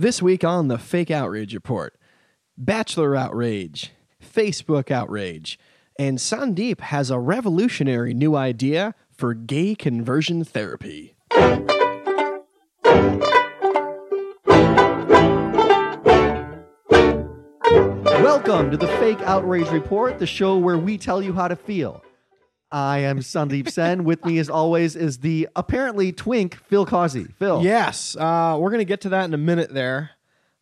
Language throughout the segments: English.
This week on the Fake Outrage Report Bachelor Outrage, Facebook Outrage, and Sandeep has a revolutionary new idea for gay conversion therapy. Welcome to the Fake Outrage Report, the show where we tell you how to feel. I am Sandeep Sen. With me, as always, is the apparently twink Phil Causey. Phil. Yes, uh, we're gonna get to that in a minute. There,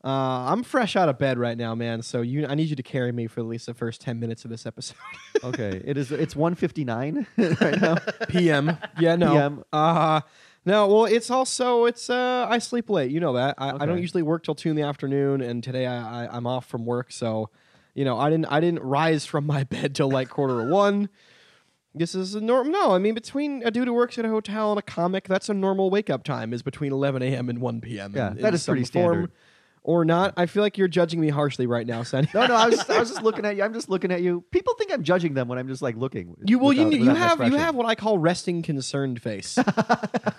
uh, I'm fresh out of bed right now, man. So you, I need you to carry me for at least the first ten minutes of this episode. Okay. It is. It's 1.59 right now. PM. Yeah, no. PM. Uh no, well, it's also it's uh I sleep late. You know that. I, I don't usually work till two in the afternoon, and today I, I I'm off from work, so you know I didn't I didn't rise from my bed till like quarter of one. This is a norm. No, I mean between a dude who works at a hotel and a comic, that's a normal wake up time is between 11 a.m. and 1 p.m. Yeah, in- that in is pretty some form standard. Or not. I feel like you're judging me harshly right now, Sonny. No, no. I was. Just, I was just looking at you. I'm just looking at you. People think I'm judging them when I'm just like looking. You well, you without- you without an have you have what I call resting concerned face.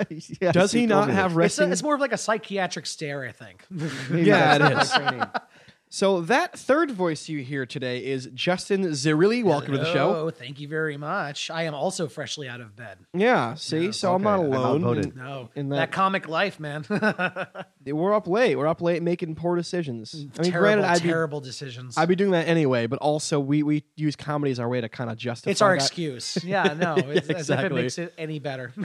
Yes, Does he not me have this. It's, resting? a, it's more of like a psychiatric stare, I think. Yeah, that's it my is. Training. So that third voice you hear today is Justin Zirilli. Welcome to the show. Oh, thank you very much. I am also freshly out of bed. Yeah, see, Yeah, so I'm not okay, I'm alone. No, In that, that- comic life, man. we're up late. We're up late making poor decisions. I mean, terrible, granted, I'd be, terrible decisions. I'd be doing that anyway, but also we, we use comedy as our way to kind of justify. it's our that. excuse. Yeah, no, it's, as if it exactly. makes it any better.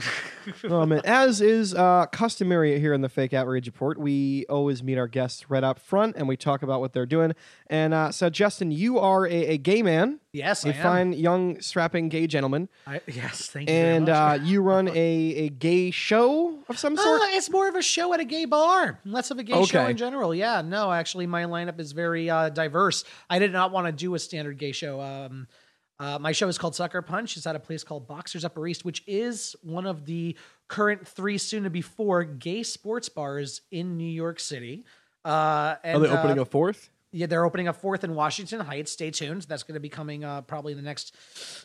Um, as is uh, customary here in the Fake Outrage Report, we always meet our guests right up front and we talk about what they're doing. And uh, so, Justin, you are a, a gay man, yes, I a am. A fine, young, strapping gay gentleman, I, yes, thank you and very much. uh, you run a, a gay show of some sort. Uh, it's more of a show at a gay bar, less of a gay show in general. Yeah, no, actually, my lineup is very uh, diverse. I did not want to do a standard gay show. Um, uh, my show is called Sucker Punch. It's at a place called Boxers Upper East, which is one of the current three, soon to be four, gay sports bars in New York City. Uh, and, Are they opening uh, a fourth? Yeah, they're opening a fourth in Washington Heights. Stay tuned. That's going to be coming uh, probably in the next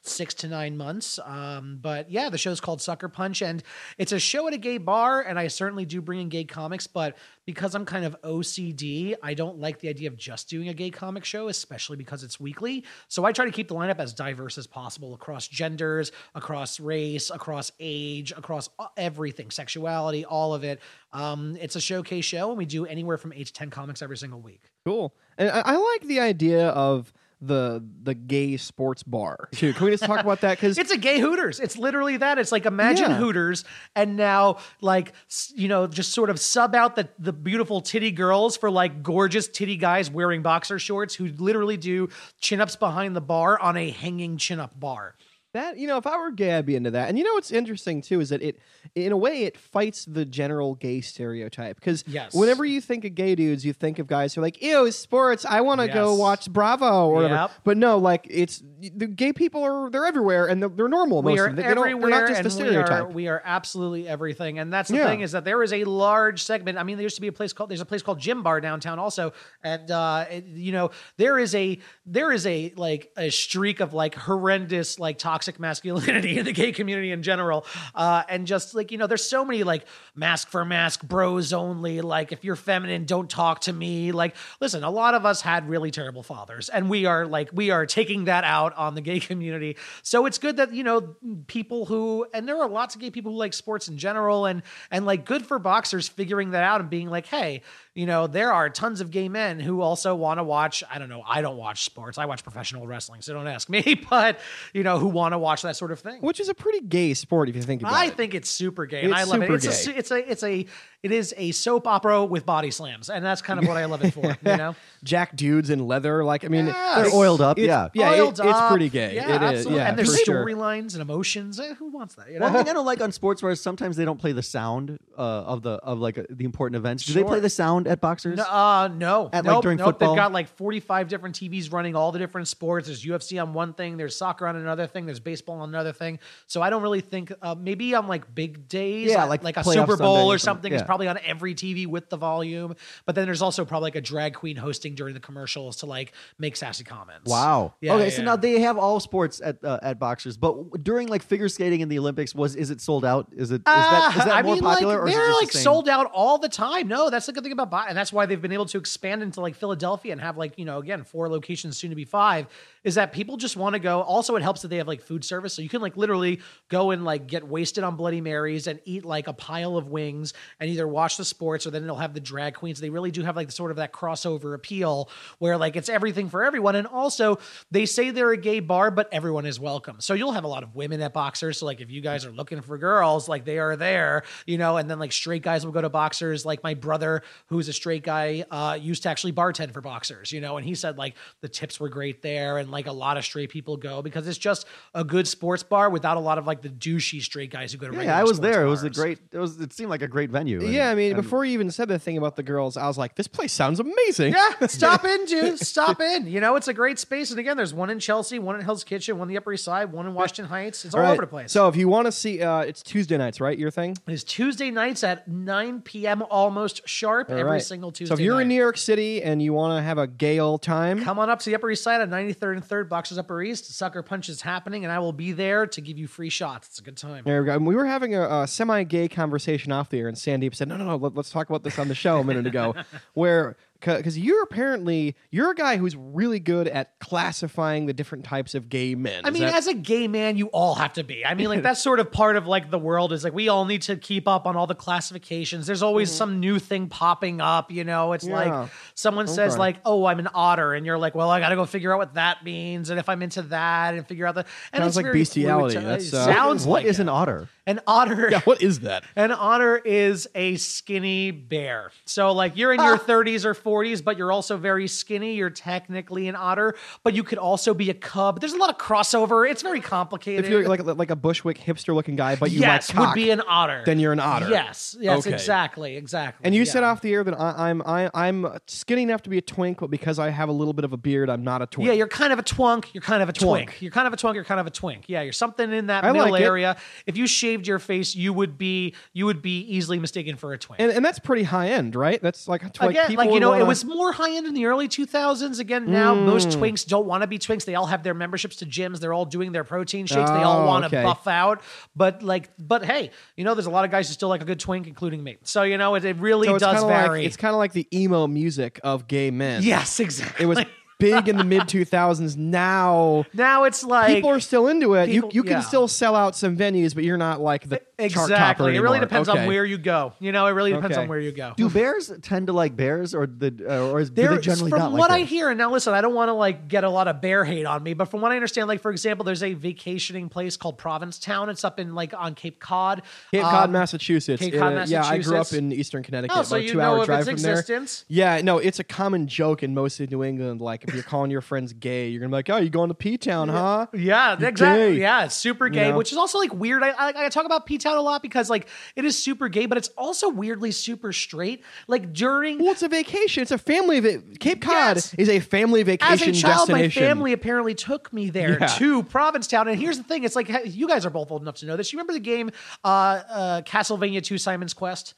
six to nine months. Um, but yeah, the show's called Sucker Punch, and it's a show at a gay bar. And I certainly do bring in gay comics, but because I'm kind of OCD, I don't like the idea of just doing a gay comic show, especially because it's weekly. So I try to keep the lineup as diverse as possible across genders, across race, across age, across everything, sexuality, all of it. Um, it's a showcase show, and we do anywhere from eight to ten comics every single week. Cool. And I, I like the idea of the the gay sports bar too. Can we just talk about that? Because It's a gay Hooters. It's literally that. It's like imagine Yeah. Hooters and now like you know just sort of sub out the the beautiful titty girls for like gorgeous titty guys wearing boxer shorts who literally do chin ups behind the bar on a hanging chin up bar. That you know, if I were gay, I'd be into that. And you know what's interesting too is that it, in a way, it fights the general gay stereotype. Because Yes. whenever you think of gay dudes, you think of guys who are like, "Ew, sports! I want to go watch Bravo or whatever." But no, like it's the gay people are they're everywhere and they're, they're normal. we most are of them. They everywhere, they're not just a stereotype. We are, we are absolutely everything. And that's the Yeah. thing is that there is a large segment. I mean, there used to be a place called there's a place called Gym Bar downtown also, and uh, it- you know there is a there is a like a streak of like horrendous like toxic masculinity in the gay community in general, uh, and just like you know there's so many like masc for masc bros only like if you're feminine don't talk to me. Like listen a lot of us had really terrible fathers and we are like we are taking that out on the gay community. So it's good that you know people who and there are lots of gay people who like sports in general and and like good for boxers figuring that out and being like hey you know there are tons of gay men who also want to watch i don't know i don't watch sports i watch professional wrestling so don't ask me but you know who want to watch that sort of thing Which is a pretty gay sport if you think about I it. I think it's super gay, and I love super it. It's a, it's a, it's a, it is a soap opera with body slams, and that's kind of what I love it for. You know, Jack dudes in leather, like I mean, Yes. They're oiled up, it's- yeah. yeah, it- Oiled it's pretty gay. Yeah, it is, absolutely. yeah, and there's for sure. storylines and emotions. Eh, who wants that? You know? One thing I don't like on sports bars, sometimes they don't play the sound uh, of the of like uh, the important events. Do they play the sound at boxers? No, uh, no, At, like, nope, during nope. football? They've got like 45 different TVs running all the different sports. There's UFC on one thing, there's soccer on another thing, there's baseball on another thing. So I don't really think uh, maybe on like big days, Yeah, like like a Super Bowl Sunday or or something, something. is Yeah. Probably on every TV with the volume. But then there's also probably like a drag queen hosting during the commercials to like make sassy comments. Wow. Yeah, okay, yeah, so yeah. now they have all sports at uh, at boxers, but during like figure skating in the Olympics, was is it sold out? Is it is that is Uh, that I more mean, popular like, or they're just the like sold out all the time. No, that's the good thing about Bo- and that's why they've been able to expand into like Philadelphia and have like you know again four locations, soon to be five. Is that people just want to go? Also, it helps that they have like food service, so you can like literally go and like get wasted on Bloody Marys and eat like a pile of wings and either watch the sports or then it'll have the drag queens. They really do have like the sort of that crossover appeal where like it's everything for everyone. And also, they say they're a gay bar, but everyone is welcome. So you'll have a lot of women at boxers. So like if you guys are looking for girls, like they are there, you know. And then like straight guys will go to boxers. Like my brother, who's a straight guy, uh, used to actually bartend for boxers, you know. And he said like the tips were great there, and like a lot of straight people go because it's just a good sports bar without a lot of like the douchey straight guys who go to. Yeah, I was there. It was a great. It was. It seemed like a great venue. And- Yeah, I mean, and- before you even said the thing about the girls, I was like, this place sounds amazing. Yeah, stop in, dude. Stop in. You know, it's a great space. And again, there's one in Chelsea, one in Hell's Kitchen, one in the Upper East Side, one in Washington Heights. It's all, All right, over the place. So if you want to see, uh, it's Tuesday nights, right? Your thing. it's Tuesday nights at 9 p.m. almost sharp All every right. single Tuesday. So if you're night. in New York City and you want to have a gay old time, Come on up to the Upper East Side at 93rd and 3rd, Boxers Upper East. Sucker Punch is happening, and I will be there to give you free shots. It's a good time. There we go. And we were having a, a semi-gay conversation off the air, and Sandeep said, "No, no, no. Let, us talk about this on the show a minute ago." where because you're apparently you're a guy who's really good at classifying the different types of gay men. I Is mean, that- as a gay man, you all have to be. I mean, like that's sort of part of like the world is like we all need to keep up on all the classifications. There's always some new thing popping up, you know. It's Mm-hmm. Yeah. like someone says like, "Oh, I'm an otter," and you're like, "Well, I got to go figure out what that means, and if I'm into that, and figure out the." And Sounds it's like fluid bestiality. That's, uh, sounds what like is it. an otter? An otter? yeah, what is that? An otter is a skinny bear. So, like, you're in your ah. 30s or 40s, but you're also very skinny. You're technically an otter, but you could also be a cub. There's a lot of crossover. It's very complicated. If you're like like a Bushwick hipster-looking guy, but you yes, like cock, would be an otter. then you're an otter. Yes, yes, Okay. exactly, exactly. And you yeah. said off the air that I, I'm I, I'm skinny enough to be a twink, but because I have a little bit of a beard, I'm not a twink. Yeah, you're kind of a twunk. You're kind of a twink. Twunk. You're kind of a twunk. You're kind of a twink. Yeah, you're something in that I middle like it. area. If you shaved your face, you would be you would be easily mistaken for a twink. and, and that's pretty high end, right? That's like like Again, people like you know, wanna- it was more high end in the early 2000s. Again, now mm. most twinks don't want to be twinks. They all have their memberships to gyms. They're all doing their protein shakes. they all Oh, want to okay. buff out. But like, but hey, you know, there's a lot of guys who still like a good twink, including me. So you know, it, it really so does vary. Like, it's kind of like the emo music of gay men. yes, exactly. it was big in the mid 2000s. Now now it's like people are still into it. people- you you can yeah. still sell out some venues, but you're not like the chart topper exactly. It really anymore. depends on where you go. You know, it really depends Okay. on where you go. Do bears tend to like bears, or the uh, or is, do There, they generally from not what like I hear, and now listen, I don't want to like get a lot of bear hate on me, but from what I understand, like for example, there's a vacationing place called Provincetown. It's up in like on Cape Cod. Cape Cod, Um, Massachusetts. Cape Cod, Uh, Yeah, I grew up in Eastern Connecticut. Oh, so about a you two-hour know of drive its from there. Yeah, no, it's a common joke in most of New England. Like if you're calling your friends gay, you're gonna be like, "Oh, you going to P Town, huh?" Yeah, exactly. gay. Yeah, super gay, know? which is also like weird. I, I, I talk about P Town a lot because like it is super gay, but it's also weirdly super straight. Like during Well, it's a vacation. It's a family. Va- Cape Cod Yes. is a family vacation as a child, my family apparently took me there Yeah. to Provincetown. And here's the thing: it's like you guys are both old enough to know this. You remember the game uh, uh, Castlevania Two: Simon's Quest?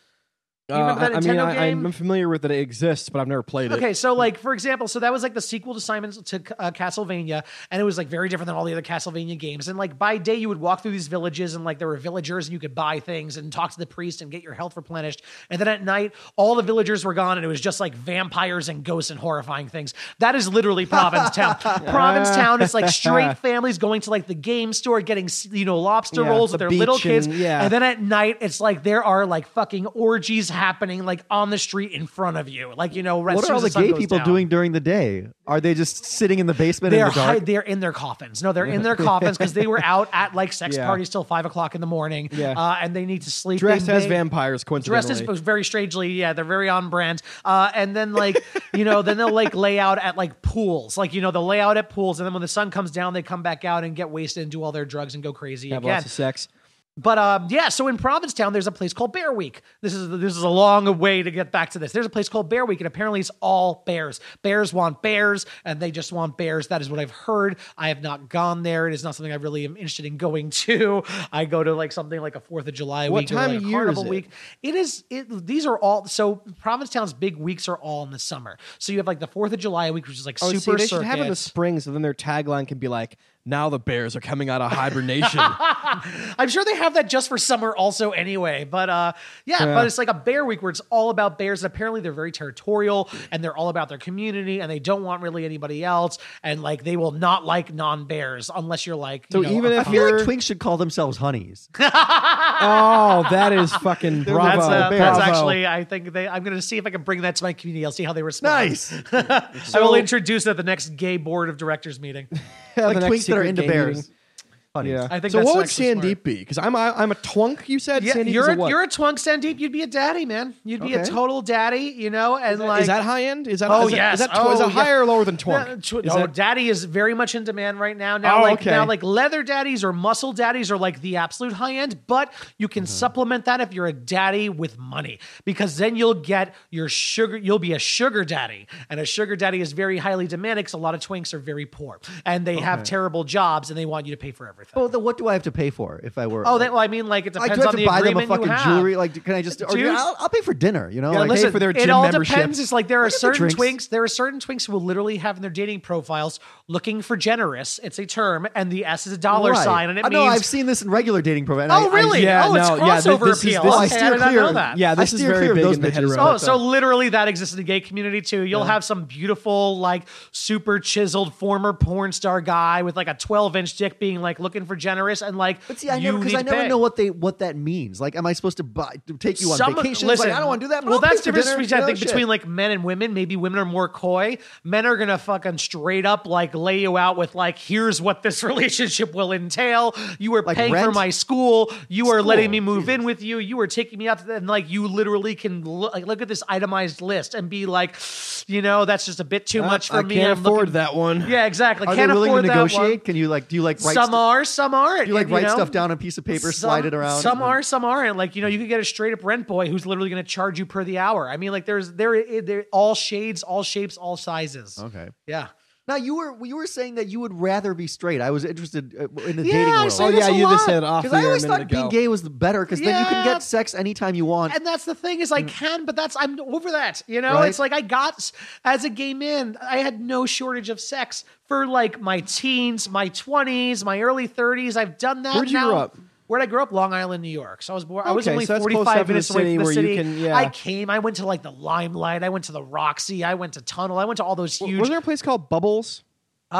You remember that Uh, I, I mean, Nintendo I, game? I'm familiar with that it exists, but I've never played it. Okay, so like for example, so that was like the sequel to Simon's to uh, Castlevania, and it was like very different than all the other Castlevania games. And like by day, you would walk through these villages, and like there were villagers, and you could buy things and talk to the priest and get your health replenished. And then at night, all the villagers were gone, and it was just like vampires and ghosts and horrifying things. That is literally Provincetown. Provincetown is like straight families going to like the game store, getting you know lobster Yeah, rolls the with their little beach kids, yeah. and then at night, it's like there are like fucking orgies happening like on the street in front of you, like you know. What are all the gay people down. doing during the day? Are they just sitting in the basement They're in the dark? hi- they're in their coffins. No, they're in their coffins because they were out at like sex Yeah. parties till five o'clock in the morning. Yeah. uh, and they need to sleep. Dressed They- as they- vampires, Dressed coincidentally. as very strangely, yeah, they're very on brand. Uh, and then like you know, then they'll like lay out at like pools, like you know, they'll lay out at pools, and then when the sun comes down, they come back out and get wasted and do all their drugs and go crazy have again. lots of sex. But um, yeah, so in Provincetown, there's a place called Bear Week. This is this is a long way to get back to this. There's a place called Bear Week, and apparently it's all bears. Bears want bears, and they just want bears. That is what I've heard. I have not gone there. It is not something I really am interested in going to. I go to like something like a Fourth of July What week or time like of a year is carnival it? week. It is. It, these are all so Provincetown's big weeks are all in the summer. So you have like the Fourth of July week, which is like Oh, super see, they should have it in the spring, so then their tagline can be like, "Now the Bears are coming out of hibernation." I'm sure they have that just for summer also anyway. But uh yeah, Yeah. but it's like a bear week where it's all about bears. And apparently they're very territorial and they're all about their community and they don't want really anybody else. And like they will not like non-bears unless you're like So you know, even if I feel you're- like twinks should call themselves honeys. oh, that is fucking bravo. that's, uh, bears. that's bravo. actually, I think they. I'm going to see if I can bring that to my community. I'll see how they respond. Nice. I will introduce it at the next gay board of directors meeting. Yeah, like the next twinks that are into bears. meeting. Honeys. Yeah, I think so. that's What would actually smart. Sandeep be? Because I'm I, I'm a twunk. You said Yeah, Sandeep you're is a a, what? you're a twunk Sandeep. You'd be a daddy, man. You'd be a total daddy, you know. And like, is that high end? Is that Oh is yes. Is that, tw- oh, is that yes. higher or lower than twunk? Yeah, tw- Is no, that- daddy is very much in demand right now. Now, Oh, like okay. now, like leather daddies or muscle daddies are like the absolute high end. But you can Mm-hmm. supplement that if you're a daddy with money, because then you'll get your sugar. You'll be a sugar daddy, and a sugar daddy is very highly demanded. Because a lot of twinks are very poor and they have terrible jobs, and they want you to pay for everything. Well, then what do I have to pay for if I were? oh, that, well, I mean, like it I depends do have on to the buy them a agreement you fucking have. jewelry. Like, can I just? Or, Dude. I'll, I'll pay for dinner. You know, Yeah, like listen, Listen, for their it gym all membership. depends. It's like there are get the certain drinks. twinks. There are certain twinks who will literally have in their dating profiles looking for generous. It's a term, and the S is a dollar Right. sign, and it I know means. I've seen this in regular dating program. oh, really? yeah, oh, it's no, yeah, crossover this is- appeal. this is- okay, I I did not know clear. that. yeah, I this is steer very clear of big those in the bitches. hetero. Oh, so literally that exists in the gay community too. You'll have some beautiful, like super chiseled former porn star guy with like a 12 inch dick being like looking for generous and like But see, I you never because I never pay. know what they what that means. Like, am I supposed to buy to take you on Some- vacations? listen, like, I don't want to do that. Well, that's the difference between, I think shit. between like men and women. Maybe women are more coy. Men are gonna fucking straight up like lay you out with like, here's what this relationship will entail. You are Like paying for my school. You are letting me move in with you. You are taking me out to the, and like you literally can look, like look at this itemized list and be like, you know, that's just a bit too ah, much for me. I me. can't I'm afford looking- that one. Yeah, exactly. Are Can't they willing afford to negotiate? Can you like do you like write Some stu- are, some aren't. you like you write know? stuff down on a piece of paper, slide it around? Some are, some aren't. Like you know, you could get a straight up rent boy who's literally going to charge you per the hour. I mean, like there's there there all shades, all shapes, all sizes. Okay. Yeah, Now you were you were saying that you would rather be straight. I was interested uh, in the Yeah, dating I world. say Oh this yeah, a you just said off Because the I air a always minute thought being gay was the better because then you can Yeah. get sex anytime you want. and that's the thing is I can, but that's I'm over that. You know, Mm. Right. it's like I got as a gay man, I had no shortage of sex for like my teens, my twenties, my early thirties. I've done that. Where'd you now. grow up? Where'd I grow up? Long Island, New York. So I was born. I was only so 45 enough to the minutes away from the where you city. can- yeah. I came. I went to like the Limelight. I went to the Roxy. I went to Tunnel. I went to all those huge. Wasn't there a place called Bubbles uh, or,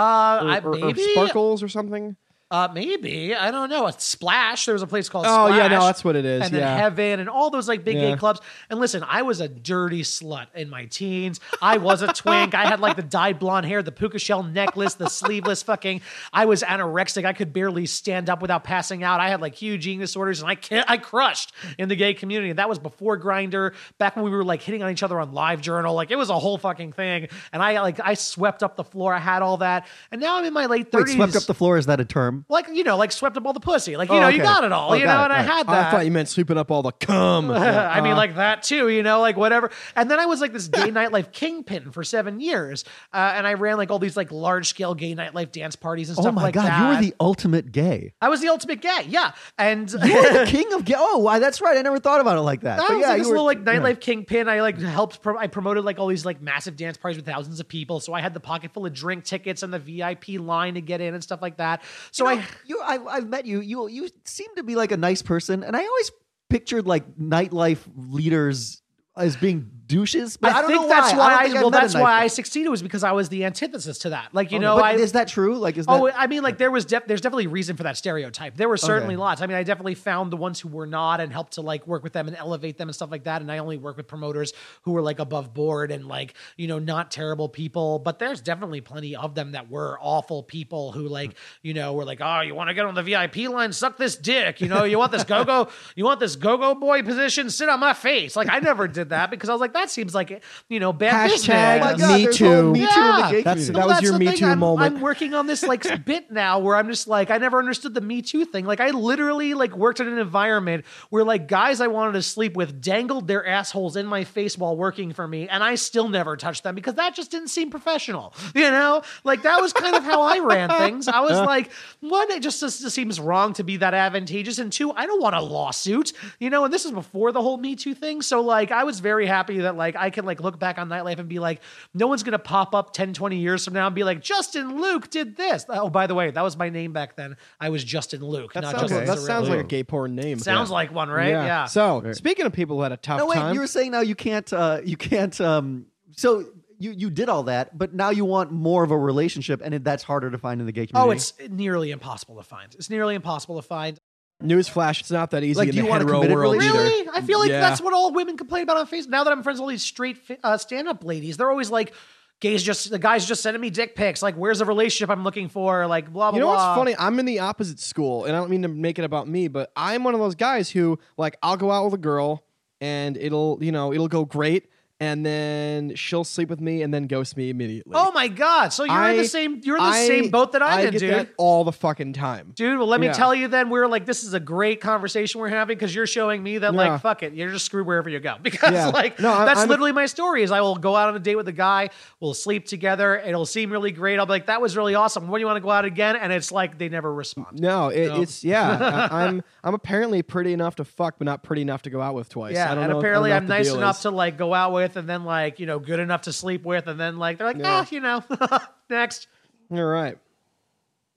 I, or- or. Sparkles or something? Uh, maybe I don't know. A Splash. There was a place called. Oh, yeah, no, that's what it is, And yeah. then Heaven and all those like big gay clubs. And listen, I was a dirty slut in my teens. I was a twink. I had like the dyed blonde hair, the puka shell necklace, the sleeveless fucking. I was anorexic. I could barely stand up without passing out. I had like huge eating disorders, and I can't, I crushed in the gay community. And that was before Grindr. Back when we were like hitting on each other on Live Journal, like it was a whole fucking thing. And I like I swept up the floor. I had all that, and now I'm in my late thirties swept up the floor is that a term? Like you know, like swept up all the pussy. Like you Oh, know, you got it all. Oh, you know, it, and I had Oh, that. I thought you meant sweeping up all the cum. I mean, Uh, like that too, you know, like whatever. And then I was like this gay nightlife kingpin for seven years, uh, and I ran like all these like large scale gay nightlife dance parties and stuff. Like that. Oh my like god, that. you were the ultimate gay. I was the ultimate gay, yeah. And You were the king of gay. Oh, why? That's right. I never thought about it like that. I But was yeah, like this were little like yeah. nightlife kingpin. I like helped. Pro- I promoted like all these like massive dance parties with thousands of people. So I had the pocket full of drink tickets and the VIP line to get in and stuff like that. So You know, I you, I, I've met you. You, you seem to be like a nice person, and I always pictured like nightlife leaders as being douches. But I, I, don't think know that's why. why. I, I, well, that's why I succeeded was because I was the antithesis to that. Like you Okay, know, but I is that true? Like, is oh, that? Oh, I mean, like there was def- there's definitely reason for that stereotype. There were certainly Okay. lots. I mean, I definitely found the ones who were not and helped to like work with them and elevate them and stuff like that. And I only work with promoters who were like above board and like you know not terrible people. But there's definitely plenty of them that were awful people who like mm. you know were like, oh, you want to get on the VIP line, suck this dick. You know, you want this go go, you want this go go boy position, sit on my face. Like I never did that because I was like, that seems like you know bad Hashtag business. Oh my God, Me Too. Me Too in the gay That's- community. that was that's your the Me. Too I'm, moment. I'm working on this like bit now where I'm just like I never understood the Me Too thing. Like I literally like worked in an environment where like guys I wanted to sleep with dangled their assholes in my face while working for me, and I still never touched them because that just didn't seem professional. You know, like that was kind of how I ran things. I was like, one, it just, just seems wrong to be that advantageous, and two, I don't want a lawsuit. You know, and this is before the whole Me Too thing. So like, I was very happy that like I can like look back on nightlife and be like, no one's gonna pop up 10, 20 years from now and be like, Justin Luke did this. Oh, by the way, that was my name back then. I was Justin Luke, That not sounds, Justin that sounds like a gay porn name. Sounds like one, right? Yeah. So speaking of people who had a tough No, wait. time, You were saying now you can't. Uh, you can't. Um, so you you did all that, but now you want more of a relationship, and it, that's harder to find in the gay community. Oh, it's nearly impossible to find. It's nearly impossible to find. Newsflash, it's not that easy Like, in do you the want a hetero committed world relationship? either. Really? I feel like Yeah. that's what all women complain about on Facebook. Now that I'm friends with all these straight uh, stand-up ladies, they're always like, "Gays just the guys just sending me dick pics. Like, where's the relationship I'm looking for? Like, blah blah." Blah. You know what's funny? I'm in the opposite school, and I don't mean to make it about me, but I'm one of those guys who, like, I'll go out with a girl, and it'll, you know, it'll go great, and then she'll sleep with me, and then ghost me immediately. Oh my god! So you're in the same you're in the I- same boat that I'm I in, get dude. all the fucking time. Dude, well, let me Yeah. tell you then, we're like, this is a great conversation we're having because you're showing me that, Yeah. like, fuck it, you're just screwed wherever you go. Because, Yeah. like, No, I- that's I'm- literally my story is I will go out on a date with a guy, we'll sleep together, it'll seem really great. I'll be like, that was really awesome. When do you want to go out again? And it's like, they never respond. No, it, No. it's yeah. I, I'm I'm apparently pretty enough to fuck, but not pretty enough to go out with twice. Yeah, I don't and apparently I I'm don't know what the nice enough is. to like go out with, and then like you know good enough to sleep with, and then like they're like, Yeah. ah, you know, next. All right.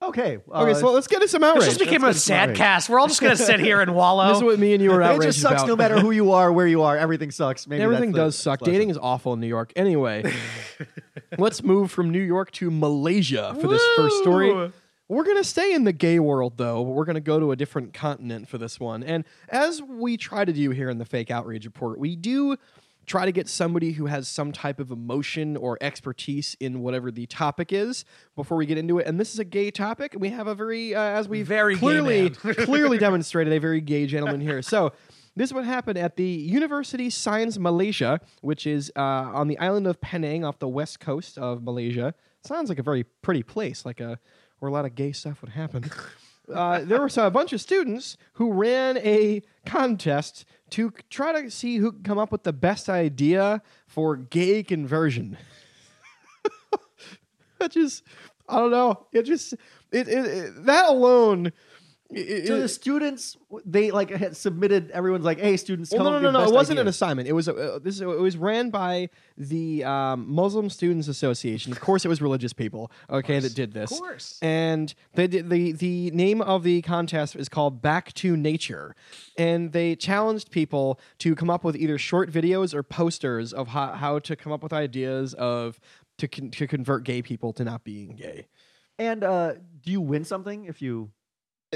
okay. uh, Okay, so let's get into some outrage. This just became a Let's get sad cast. We're all just gonna sit here and wallow. This is what me and you were it just sucks about. no matter who you are, where you are. Everything sucks. Maybe Everything that's the does suck. Dating is awful in New York. Anyway, let's move from New York to Malaysia for this first story. We're going to stay in the gay world, though. but We're going to go to a different continent for this one. And as we try to do here in the Fake Outrage Report, we do try to get somebody who has some type of emotion or expertise in whatever the topic is before we get into it. And this is a gay topic. and We have a very, uh, as we Very clearly, clearly demonstrated, a very gay gentleman here. So this is what happened at the University Science Malaysia, which is uh, on the island of Penang off the west coast of Malaysia. Sounds like a very pretty place, like a where a lot of gay stuff would happen. Uh, there were a bunch of students who ran a contest to try to see who could come up with the best idea for gay conversion. that just, I don't know. It just, it, it, it that alone. It- So the students, they like had submitted. Everyone's like, "Hey, students, well, come no, no, no, no. It wasn't an assignment. It was a, uh, this. It was ran by the um, Muslim Students Association. Of course, it was religious people. Okay, that did this. Of course. And they did the the name of the contest is called Back to Nature, and they challenged people to come up with either short videos or posters of how, how to come up with ideas of to con- to convert gay people to not being gay. And uh, do you win something if you?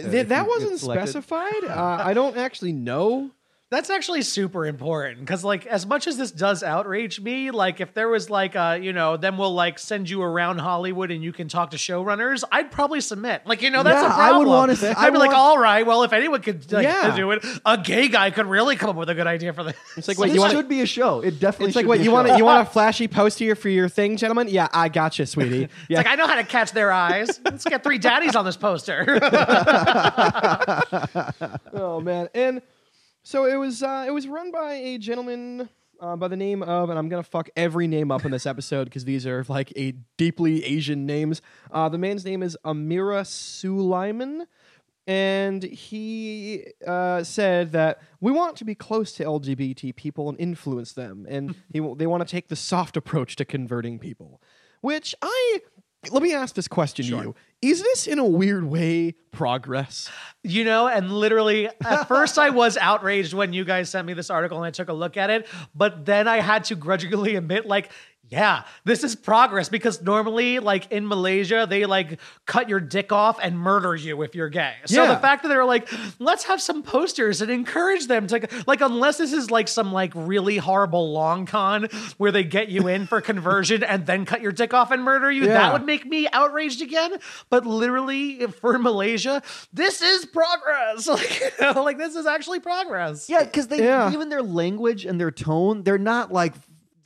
Th- that wasn't specified. Uh, I don't actually know. That's actually super important because, like, as much as this does outrage me, like, if there was like, uh, you know, then we'll like send you around Hollywood and you can talk to showrunners, I'd probably submit. Like, you know, that's Yeah, a I would wanna s- I'd I be like, all right, well, if anyone could like, Yeah. do it, a gay guy could really come up with a good idea for this. It's like, So wait, this you want should be a show. It definitely. It's like, should wait, be a you want show. you want a flashy poster for your thing, gentlemen? Yeah, I got you, sweetie. It's Yeah, like I know how to catch their eyes. Let's get three daddies on this poster. oh man, and so it was uh, it was run by a gentleman uh, by the name of, and I'm gonna fuck every name up in this episode because these are like a deeply Asian names. Uh, the man's name is Amira Sulaiman. And he uh, said that we want to be close to LGBT people and influence them, and he, they want to take the soft approach to converting people. Which I let me ask this question to you: Is this in a weird way progress? You know, and literally at first I was outraged when you guys sent me this article and I took a look at it, but then I had to grudgingly admit, like, Yeah, this is progress because normally, like in Malaysia, they like cut your dick off and murder you if you're gay. So Yeah. the fact that they're like, let's have some posters and encourage them to like, unless this is like some like really horrible long con where they get you in for conversion and then cut your dick off and murder you, Yeah. that would make me outraged again. But literally, for Malaysia, this is progress. Like, you know, like this is actually progress. Yeah, because they Yeah. even their language and their tone, they're not like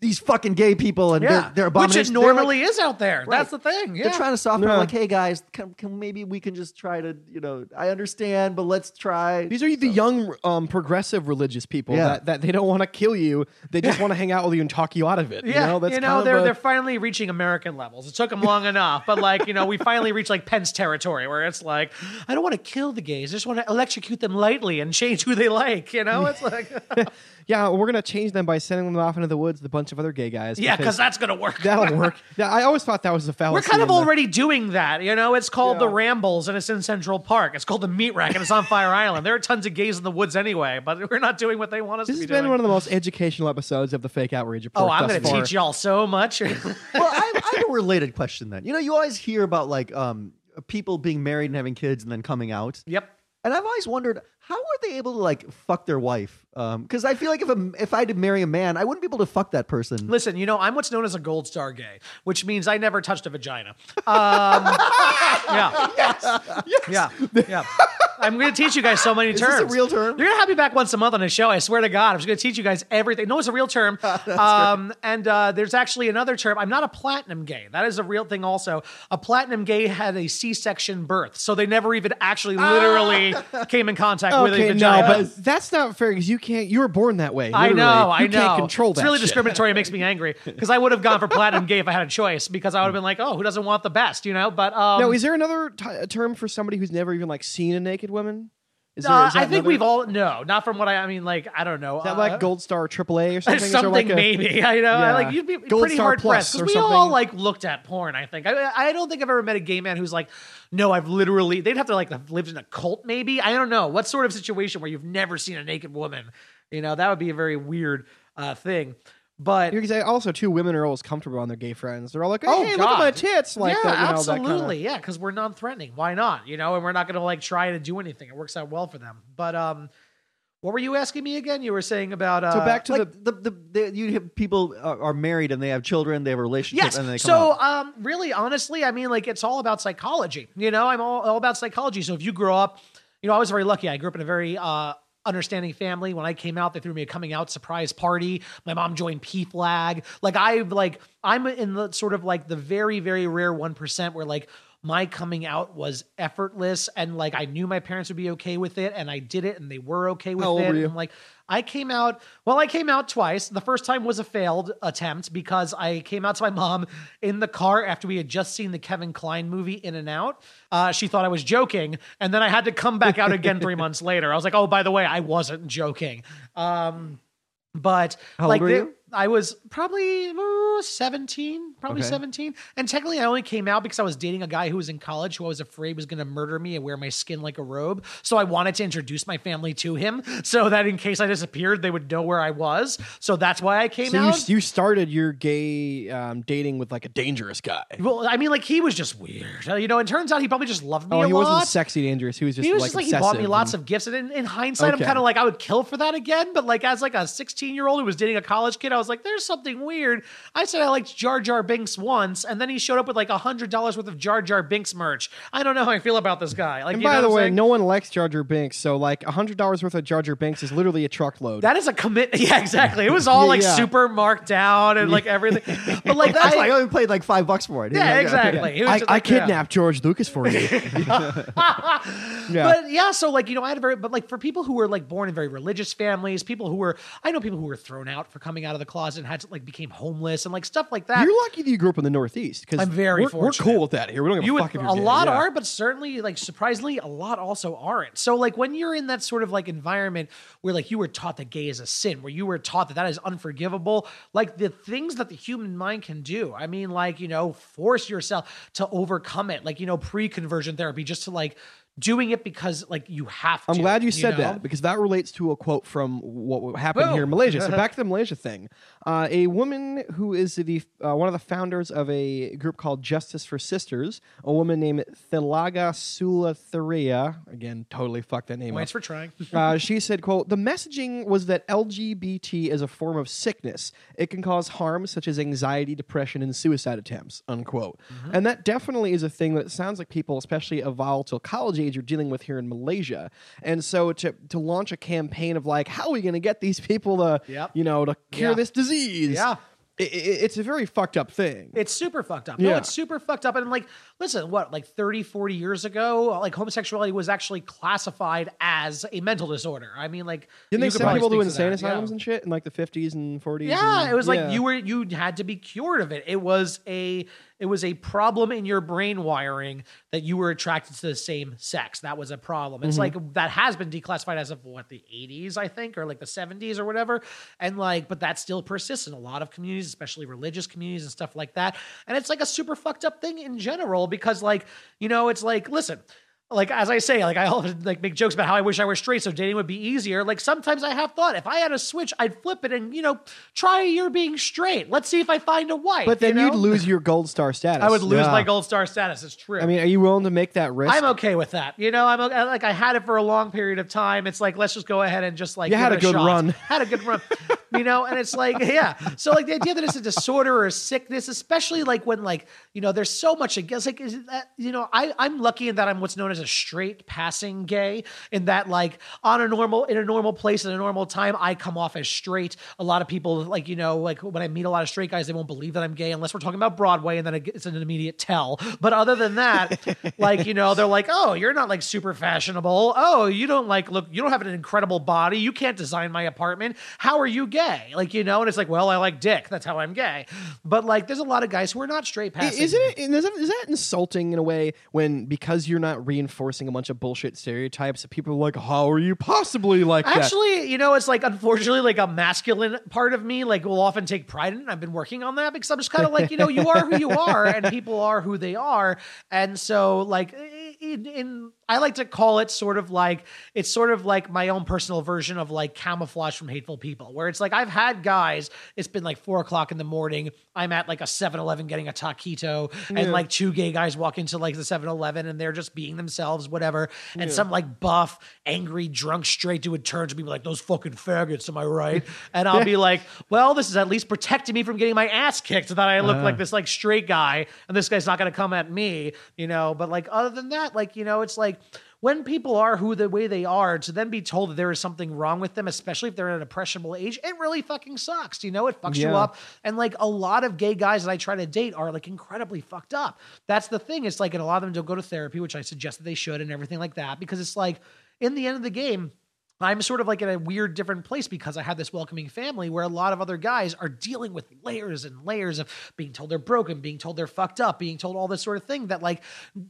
these fucking gay people and Yeah, they're, they're which it They're like- normally is out there. That's the thing. Yeah. They're trying to soften Yeah. it, like, hey guys, can, can maybe we can just try to, you know, I understand, but let's try. These are the young, um, progressive religious people Yeah. that, that they don't want to kill you. They just want to hang out with you and talk you out of it. Yeah, you know, That's you know kind they're a- they're finally reaching American levels. It took them long enough, but like you know, we finally reached like Pence territory where it's like, I don't want to kill the gays, I just want to electrocute them lightly and change who they like. You know, it's like, yeah. We're gonna change them by sending them off into the woods with a bunch of other gay guys. yeah, because that's gonna work. that'll work. Yeah, I always thought that was a fallacy. We're kind of in the- already doing that, you know. It's called the Yeah. Rambles, and it's in Central Park. It's called the Meat Rack, and it's on Fire Island. There are tons of gays in the woods anyway, but we're not doing what they want us to do. This to has be been doing. one of the most educational episodes of the fake outrage report. oh, I'm thus going to far. teach y'all so much. well, I, I have a related question then. You know, you always hear about like um people being married and having kids and then coming out. yep. And I've always wondered how are they able to like fuck their wife? Because I feel like if a, if I had to marry a man, I wouldn't be able to fuck that person. Listen, you know, I'm what's known as a gold star gay, which means I never touched a vagina. Um, yeah. Yeah. Yeah. I'm going to teach you guys so many Is this terms. a real term? You're going to have me back once a month on the show. I swear to God. I'm just going to teach you guys everything. No, it's a real term. um, and uh, there's actually another term. I'm not a platinum gay. That is a real thing also. A platinum gay had a C-section birth. So they never even actually literally came in contact with a Okay, no, vagina. but that's not fair because you can't. You were born that way. I literally. know, I you know. can't control it's that. really shit. discriminatory. It makes me angry because I would have gone for platinum gay if I had a choice because I would have been like, oh, who doesn't want the best, you know? But um, Now, is there another t- term for somebody who's never even like seen a naked woman? Is there? uh, is I think another- we've all no, not from what I, I mean. Like I don't know. Is that uh, like Gold Star AAA or something? Something like a- maybe I know. I, Yeah. like you'd be Gold pretty Star hard Plus pressed or because we all like looked at porn. I think I, I don't think I've ever met a gay man who's like, no, I've literally. They'd have to like have lived in a cult, maybe. I don't know what sort of situation where you've never seen a naked woman. You know, that would be a very weird uh, thing. But Because I- also, too, women are always comfortable on their gay friends. They're all like, Oh, "Hey, look at my tits!" Like yeah, that. You know, that kinda- absolutely. Yeah, because we're non-threatening. Why not? You know, and we're not going to like try to do anything. It works out well for them. But um, what were you asking me again? You were saying about uh, So back to the like the, the, the you have people are, are married and they have children, they have a relationship, Yes. and they come So, out. um, really, honestly, I mean, like, it's all about psychology. You know, I'm all, all about psychology. So, if you grow up, you know, I was very lucky. I grew up in a very uh, understanding family. When I came out, they threw me a coming out surprise party. My mom joined PFLAG. Like, I like, I'm in the sort of like the very, very rare one percent where like my coming out was effortless and like I knew my parents would be okay with it and I did it and they were okay with How old it. were you? And like I came out, well, I came out twice. The first time was a failed attempt because I came out to my mom in the car after we had just seen the Kevin Kline movie In and Out. Uh, she thought I was joking. And then I had to come back out again three months later. I was like, oh, by the way, I wasn't joking. Um, but How old like were they- you? I was probably uh, 17, probably Okay. 17. And technically, I only came out because I was dating a guy who was in college who I was afraid was going to murder me and wear my skin like a robe. So I wanted to introduce my family to him so that in case I disappeared, they would know where I was. So that's why I came So you, out. you started your gay um, dating with like a dangerous guy. well, I mean, like he was just weird, you know. And turns out he probably just loved me Oh, he lot. wasn't sexy dangerous. He was just he was like just like he bought me lots of gifts, and in, in hindsight, Okay. I'm kind of like I would kill for that again. But like as like a 16 year old who was dating a college kid, I was like, there's something weird. I said I liked Jar Jar Binks once, and then he showed up with like a hundred dollars worth of Jar Jar Binks merch. I don't know how I feel about this guy. Like, And by the way, no one likes Jar Jar Binks, so like a hundred dollars worth of Jar Jar Binks is literally a truckload. That is a commit. Yeah, exactly. It was all Yeah, like yeah. super marked down and like everything. But like That's I, like I only paid like five bucks for it. yeah, exactly. Was I, I like, yeah. kidnapped George Lucas for you. yeah. But yeah, so like you know, I had a very but like for people who were like born in very religious families, people who were I know people who were thrown out for coming out of the closet and had to like became homeless and like stuff like that. You're lucky that you grew up in the Northeast because I'm very we're, we're cool with that here. We don't give you a would, fuck if a you're gay. lot Yeah. are, but certainly like surprisingly, a lot also aren't. So like when you're in that sort of like environment where like you were taught that gay is a sin, where you were taught that that is unforgivable, like the things that the human mind can do. I mean, like you know, force yourself to overcome it, like you know, pre-conversion therapy, just to like doing it because like you have to. I'm glad you said know? that because that relates to a quote from what happened here in Malaysia. So back to the Malaysia thing. Uh, a woman who is the uh, one of the founders of a group called Justice for Sisters, a woman named Thilaga Sulatharia, again, totally fucked that name Thanks up. for trying. uh, she said, quote, the messaging was that LGBT is a form of sickness. It can cause harm such as anxiety, depression, and suicide attempts, unquote. And that definitely is a thing that sounds like people, especially of volatile college are dealing with here in Malaysia. And so to, to launch a campaign of like, how are we going to get these people to, Yep. you know, to cure Yeah. this disease? Yeah. I- I- it's a very fucked up thing. It's super fucked up. No, Yeah. it's super fucked up. And like, listen, what, like 30, 40 years ago, like homosexuality was actually classified as a mental disorder. I mean, like, Didn't they send people to insane that. asylums Yeah. and shit in like the 50s and 40s? Yeah, and- it was like yeah. you were you had to be cured of it. It was a it was a problem in your brain wiring that you were attracted to the same sex. That was a problem. Mm-hmm. It's like that has been declassified as of what the 80s, I think, or like the 70s or whatever. And like, but that still persists in a lot of communities, especially religious communities and stuff like that. And it's like a super fucked up thing in general because like, you know, it's like, listen, like as I say, like I often like make jokes about how I wish I were straight so dating would be easier. Like sometimes I have thought if I had a switch, I'd flip it and you know try a year being straight. Let's see if I find a wife. But then you you'd know? lose your gold star status. I would lose Yeah. my gold star status. It's true. I mean, are you willing to make that risk? I'm okay with that. You know, I'm okay. Uh, like I had it for a long period of time. It's like let's just go ahead and just like You had it a good shot. run. Had a good run. you know, and it's like yeah. So like the idea that it's a disorder or a sickness, especially like when like you know there's so much against like is that you know I I'm lucky in that I'm what's known as a straight passing gay in that like on a normal in a normal place at a normal time I come off as straight. A lot of people like you know like when I meet a lot of straight guys they won't believe that I'm gay unless we're talking about Broadway and then it's an immediate tell. But other than that, like you know they're like oh you're not like super fashionable. Oh you don't like look you don't have an incredible body. You can't design my apartment. How are you gay? Like you know and it's like well I like dick. That's how I'm gay. But like there's a lot of guys who are not straight passing. Isn't it? Is that, is that insulting in a way when because you're not reinforcing a bunch of bullshit stereotypes people are like, how are you possibly like that? Actually, you know, it's like unfortunately like a masculine part of me like will often take pride in it. I've been working on that because I'm just kind of like, you know, you are who you are and people are who they are. And so like in, in I like to call it sort of like it's sort of like my own personal version of like camouflage from hateful people, where it's like I've had guys, it's been like four o'clock in the morning. I'm at like a 7-Eleven getting a taquito, and like two gay guys walk into like the 7-Eleven and they're just being themselves, whatever. And some like buff, angry, drunk straight dude would turn to me like those fucking faggots, am I right? And I'll be like, well, this is at least protecting me from getting my ass kicked so that I look like uh-huh. this like straight guy, and this guy's not gonna come at me, you know. But like other than that, like, you know, it's like when people are who the way they are, to then be told that there is something wrong with them, especially if they're at an impressionable age, it really fucking sucks. You know, it fucks you up. And like a lot of gay guys that I try to date are like incredibly fucked up. That's the thing. It's like, and a lot of them don't go to therapy, which I suggest that they should, and everything like that, because it's like, in the end of the game, I'm sort of like in a weird different place because I have this welcoming family where a lot of other guys are dealing with layers and layers of being told they're broken, being told they're fucked up, being told all this sort of thing that like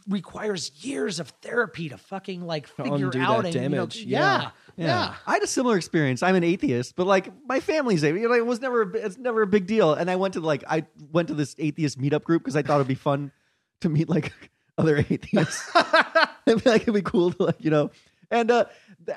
requires years of therapy to fucking like figure undo out and you know, damage. yeah, Yeah. yeah. I had a similar experience. I'm an atheist, but like my family's atheist. Like, it was never, a it's never a big deal. And I went to like, I went to this atheist meetup group because I thought it'd be fun to meet like other atheists. It'd be, like it'd be cool to like you know, and uh,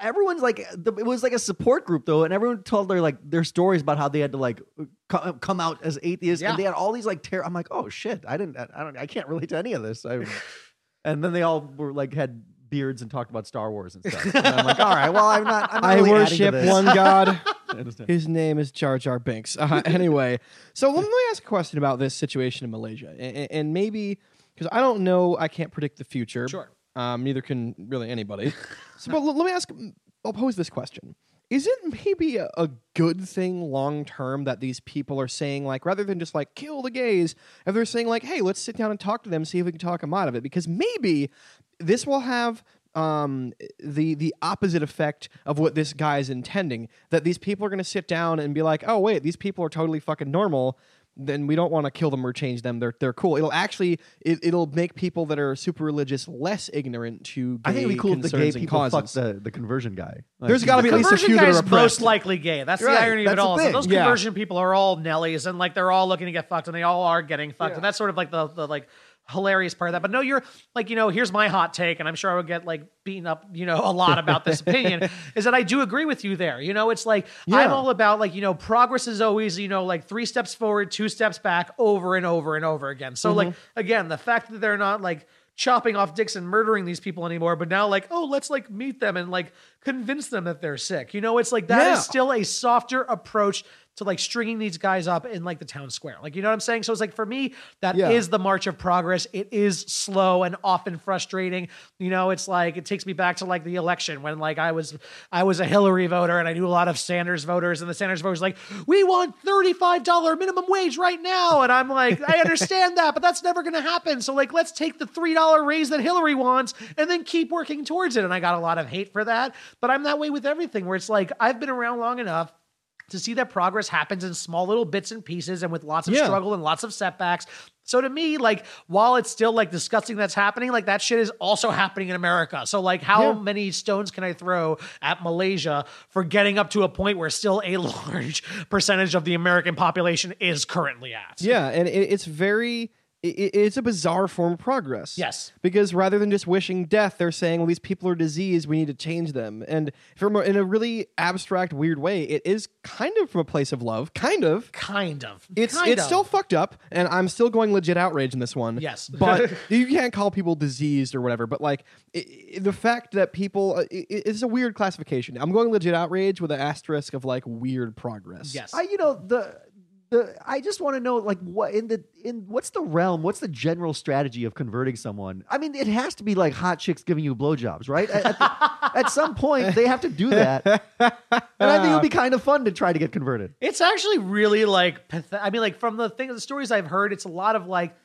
everyone's like, the, it was like a support group though, and everyone told their like their stories about how they had to like co- come out as atheists, Yeah. and they had all these like terror. I'm like, oh shit, I didn't, I don't, I can't relate to any of this. I, and then they all were like had beards and talked about Star Wars and stuff. And I'm like, all right, well, I'm not. I'm not I really adding to worship this. one God. His name is Jar Jar Binks. Uh, anyway, so let me ask a question about this situation in Malaysia, and, and maybe because I don't know, I can't predict the future. Sure. Um, neither can really anybody. so, but l- let me ask. I'll pose this question: Is it maybe a, a good thing long term that these people are saying, like, rather than just like kill the gays, if they're saying like, hey, let's sit down and talk to them, see if we can talk them out of it, because maybe this will have um, the the opposite effect of what this guy is intending. That these people are going to sit down and be like, "Oh wait, these people are totally fucking normal." Then we don't want to kill them or change them. They're they're cool. It'll actually it, it'll make people that are super religious less ignorant to. Gay I think it'd be cool if the gay people fuck the, the conversion guy. Like, There's gotta be at least a conversion few that guy are oppressed. most likely gay. That's the Right, irony of it all. So thing. those Yeah. conversion people are all Nellies and like they're all looking to get fucked and they all are getting fucked. And that's sort of like the, the like hilarious part of that. But no, you're like, you know, here's my hot take, and I'm sure I would get like beaten up, you know, a lot about this opinion, is that I do agree with you there. You know, it's like I'm all about like, you know, progress is always, you know, like three steps forward, two steps back over and over and over again. So like Mm-hmm. again, the fact that they're not like chopping off dicks and murdering these people anymore, but now like, oh, let's like meet them and like convince them that they're sick. You know, it's like that is Yeah. still a softer approach to like stringing these guys up in like the town square. Like, you know what I'm saying? So it's like for me, that is Yeah. the march of progress. It is slow and often frustrating. You know, it's like it takes me back to like the election when like I was I was a Hillary voter and I knew a lot of Sanders voters, and the Sanders voters like, we want $35 minimum wage right now. And I'm like, I understand that, but that's never gonna happen. So like let's take the $3 raise that Hillary wants and then keep working towards it. And I got a lot of hate for that. But I'm that way with everything where it's like I've been around long enough to see that progress happens in small little bits and pieces and with lots of Yeah. struggle and lots of setbacks. So to me, like while it's still like disgusting that's happening, like that shit is also happening in America. So like how Yeah. many stones can I throw at Malaysia for getting up to a point where still a large percentage of the American population is currently at? Yeah, and it, it's very it's a bizarre form of progress. Yes. because rather than just wishing death, they're saying, "Well, these people are diseased. We need to change them." And from a, in a really abstract, weird way, it is kind of from a place of love. Kind of. Kind of. It's Kind it's of. still fucked up, and I'm still going legit outrage in this one. Yes. but you can't call people diseased or whatever. But like i i the fact that people, uh, i i- it's a weird classification. I'm going legit outrage with an asterisk of like weird progress. Yes. I, you know, the the I just want to know, like, what in the in what's the realm? What's the general strategy of converting someone? I mean, it has to be like hot chicks giving you blowjobs, right? At, at, the- at some point, they have to do that, and I think it would be kind of fun to try to get converted. It's actually really like path- I mean, like from the thing, the stories I've heard, it's a lot of like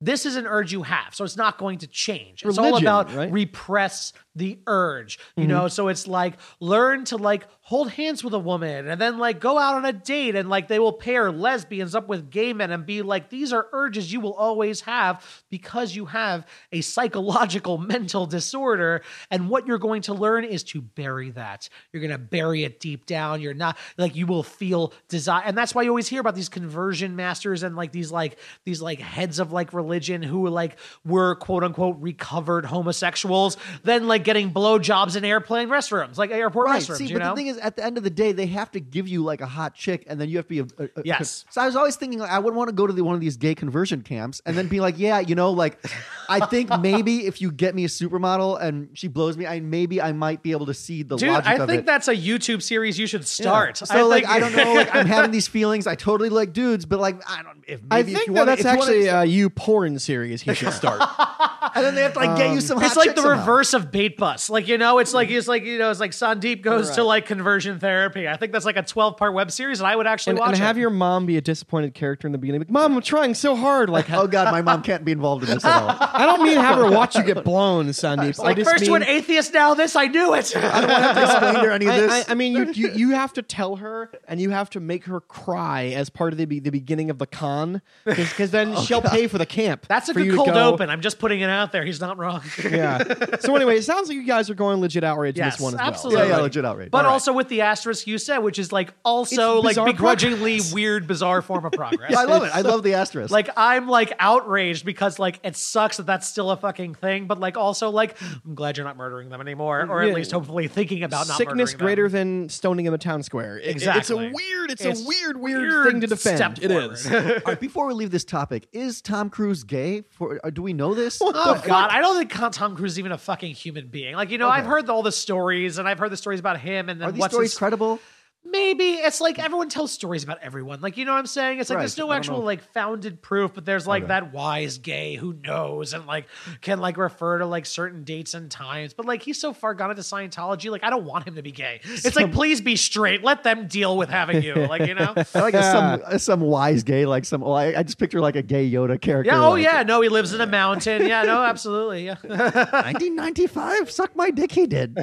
this is an urge you have, so it's not going to change. It's all about right? repress the urge, you mm-hmm. know. So it's like learn to like hold hands with a woman, and then like go out on a date, and like they will pair lesbians up with gay men, and be like, these are urges you will always have because you have a psychological mental disorder, and what you're going to learn is to bury that. You're going to bury it deep down. You're not like you will feel desire, and that's why you always hear about these conversion masters and like these like these like heads of like religion who like were quote unquote recovered homosexuals, then like getting blowjobs in airplane restrooms, like airport Right. restrooms. See, you but know, the thing is, at the end of the day, they have to give you like a hot chick, and then you have to be a. a- a- Yes. So I was always thinking, like, I would want to go to the, one of these gay conversion camps, and then be like, yeah, you know, like, I think maybe if you get me a supermodel and she blows me, I maybe I might be able to see the dude, logic I of think it. that's a YouTube series you should start. So like think- I don't know, like I'm having these feelings. I totally like dudes, but like I don't. If maybe I if you that wanna, that's if you wanna- actually a uh, you porn series he should start. and then they have to like get you um, some. It's like the somehow. reverse of bait bus. Like, you know, it's like mm. it's like, you know, it's like Sandeep goes to like conversion therapy. I think that's like a 12 part web series and I would actually and, watch and have it. your mom be a disappointed character in the beginning. Like, mom, I'm trying so hard. Like, Oh god, my mom can't be involved in this at all. I don't mean have her watch you get blown, Sandeep. I like just first mean, to an atheist, now this, I knew it. I don't have to explain to her any of this. I, I mean, you, you you have to tell her, and you have to make her cry as part of the the beginning of the con, because then Oh, she'll pay for the camp. That's a good cold go. open. I'm just putting it out there. He's not wrong. Yeah. So anyway, it sounds like you guys are going legit outrage in Yes, this one as well. absolutely. yeah, yeah, legit outrage. But All right. also with the asterisk you said, which is like also It's like bizarre begrudgingly progress. weird, bizarre form of progress. Yeah, I love it. I love the asterisk. Like I'm like outraged because like it sucks that that's still a fucking thing, but like also like I'm glad you're not murdering them anymore, or at Yeah. least hopefully thinking about not Sickness murdering greater them. than stoning in the town square. It- Exactly. It's a weird. It's, It's a weird, weird, weird thing to defend. step It is. forward. All right, before we leave this topic, is Tom Cruise gay? For uh, do we know this? Oh God, I don't think Tom Cruise is even a fucking human being. Like you know, I've heard all the stories, and I've heard the stories about him, and then Are these what's stories his- credible? Maybe it's like everyone tells stories about everyone. Like you know what I'm saying? It's like Right, there's no actual like founded proof, but there's like Okay. that wise gay who knows and like can like refer to like certain dates and times. But like he's so far gone into Scientology, like I don't want him to be gay. It's like please be straight. Let them deal with having you. Like you know? Like a, some some wise gay, like some. Oh, I, I just picture like a gay Yoda character. Yeah. Oh like, yeah. No, he lives in a mountain. Yeah. No, absolutely. Yeah. 1995, suck my dick. He did.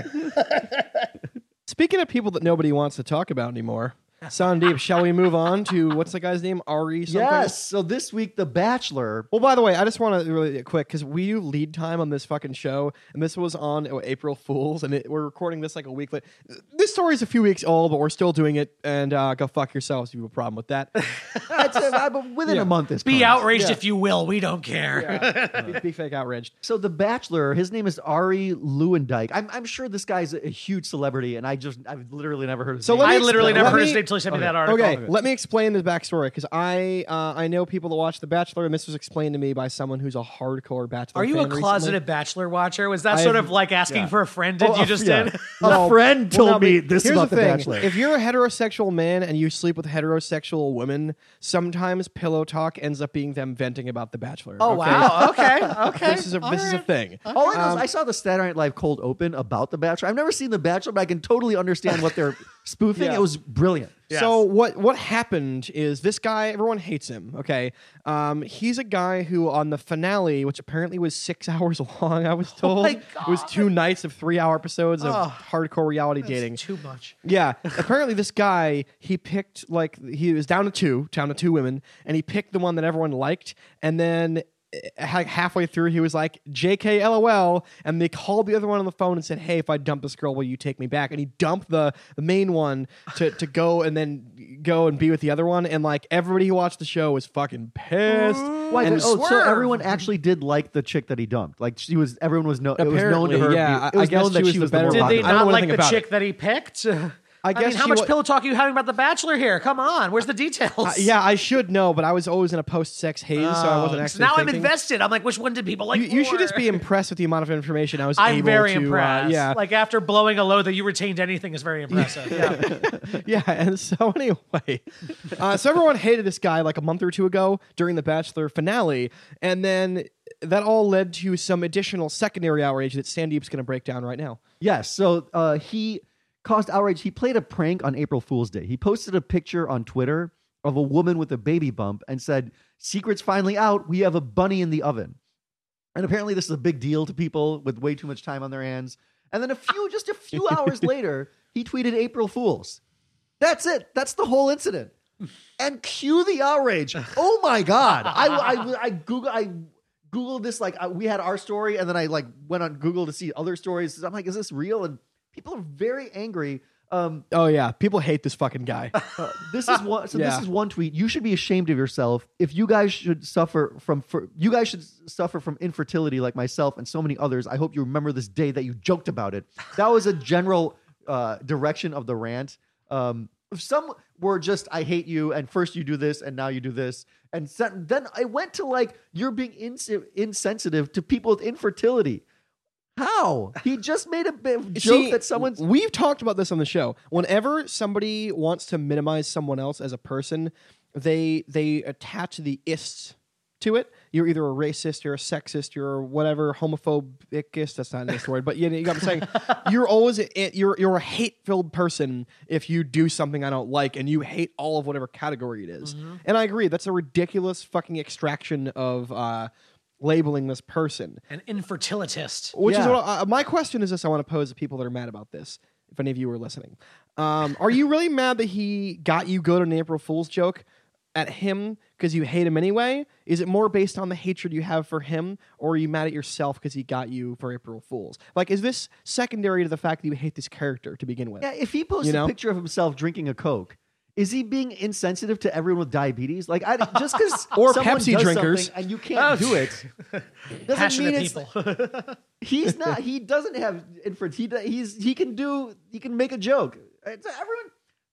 Speaking of people that nobody wants to talk about anymore, Sandeep, shall we move on to what's the guy's name? Arie something? Yes. So this week, The Bachelor. Well, by the way, I just want to really quick because we do lead time on this fucking show, and this was on oh, April Fools, and it, we're recording this like a week late. This story's a few weeks old, but we're still doing it, and uh, go fuck yourselves if you have a problem with that. I'd say, uh, but within Yeah. a month, is Be coming. outraged Yeah. if you will. We don't care. Yeah. be, be fake outraged. So The Bachelor, his name is Arie Luyendyk. I'm, I'm sure this guy's a, a huge celebrity, and I just I've literally never heard of his So name. let me I literally explain- never let heard me- his name until he sent me Okay. that article. Okay, let me explain the backstory because I uh, I know people that watch The Bachelor, and this was explained to me by someone who's a hardcore Bachelor. Are you a closeted recently. Bachelor watcher? Was that I sort of like asking yeah. for a friend? Did Oh, you uh, just yeah. did? A friend told Well, now, me this here's about the The thing. Bachelor. If you're a heterosexual man and you sleep with heterosexual women, sometimes pillow talk ends up being them venting about The Bachelor. Oh okay? wow. Okay. Okay. This is a All this is a right. thing. All I know Um, is I saw the Saturday Night Live cold open about The Bachelor. I've never seen The Bachelor, but I can totally understand what they're spoofing. Yeah. It was brilliant. Yes. So what what happened is this guy everyone hates him. Okay, um, he's a guy who on the finale, which apparently was six hours long, I was told my it was two nights of three hour episodes of Oh, hardcore reality dating. too much. Yeah, apparently this guy he picked like he was down to two, down to two women, and he picked the one that everyone liked, and then Eh, halfway through he was like "Jk LOL," and they called the other one on the phone and said, "Hey, if I dump this girl, will you take me back?" And he dumped the the main one to to go and then go and be with the other one, and like everybody who watched the show was fucking pissed. Why? And oh, so everyone actually did like the chick that he dumped. Like she was, everyone was known. It was known Apparently, to her. yeah, it was I guess known she that was she the was the better more Did one. they I don't not like anything the about chick it. that he picked? I, guess mean, how much wa- pillow talk are you having about the Bachelor here? Come on, where's the details? Uh, yeah, I should know, but I was always in a post sex haze, so I wasn't Oh, actually. now I'm invested. I'm like, which one did people like? you, you should just be impressed with the amount of information I was I'm able very to. uh, impressed. yeah, Like after blowing a load that you retained anything is very impressive. Yeah. yeah. And so anyway, uh, so everyone hated this guy like a month or two ago during the Bachelor finale, and then that all led to some additional secondary outrage that Sandeep's going to break down right now. Yes. So uh, he caused outrage. He played a prank on April Fool's Day. He posted a picture on Twitter of a woman with a baby bump and said, "Secrets finally out. We have a bunny in the oven." And apparently, this is a big deal to people with way too much time on their hands. And then a few, just a few hours later, he tweeted April Fools. That's it. That's the whole incident. And cue the outrage. Oh my god! I I, I Google I googled this like uh, we had our story, and then I like went on Google to see other stories. I'm like, is this real? And people are very angry. Um, Oh yeah, people hate this fucking guy. uh, this is one. So Yeah. this is one tweet. You should be ashamed of yourself if you guys should suffer from. For, you guys should suffer from infertility like myself and so many others. I hope you remember this day that you joked about it. That was a general uh, direction of the rant. Um, some were just I hate you, and first you do this, and now you do this, and then I went to like you're being ins- insensitive to people with infertility. How he just made a bit of joke See, that someone's We've talked about this on the show. Whenever somebody wants to minimize someone else as a person, they they attach the ists to it. You're either a racist, you're a sexist, you're whatever homophobicist. That's not a nice word, but you, know, you got what I'm saying. You're always a, you're you're a hate filled person if you do something I don't like, and you hate all of whatever category it is. And I agree, that's a ridiculous fucking extraction of uh, labeling this person. An infertilitist. Which is what uh, my question is. This I want to pose to people that are mad about this. If any of you are listening, um, are you really mad that he got you good on an April Fool's joke at him because you hate him anyway? Is it more based on the hatred you have for him, or are you mad at yourself because he got you for April Fools? Like, is this secondary to the fact that you hate this character to begin with? Yeah, if he posts You know? a picture of himself drinking a Coke, is he being insensitive to everyone with diabetes? Like, I, just because Or Pepsi drinkers. and you can't oh, do it, doesn't Passionate mean it's people. he's not. He doesn't have infertility. He, he's he can do. He can make a joke. It's, everyone.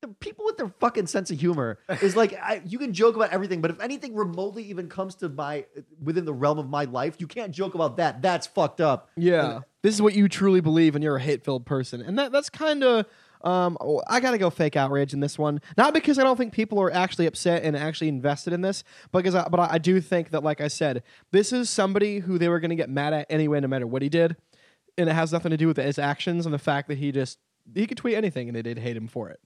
The people with their fucking sense of humor is like I, you can joke about everything, but if anything remotely even comes to my within the realm of my life, you can't joke about that. That's fucked up. Yeah, this is what you truly believe, and you're a hate-filled person, and that that's kind of. Um, I gotta go fake outrage in this one, not because I don't think people are actually upset and actually invested in this, but because I, but I do think that, like I said, this is somebody who they were gonna get mad at anyway, no matter what he did, and it has nothing to do with his actions and the fact that he just he could tweet anything and they did hate him for it.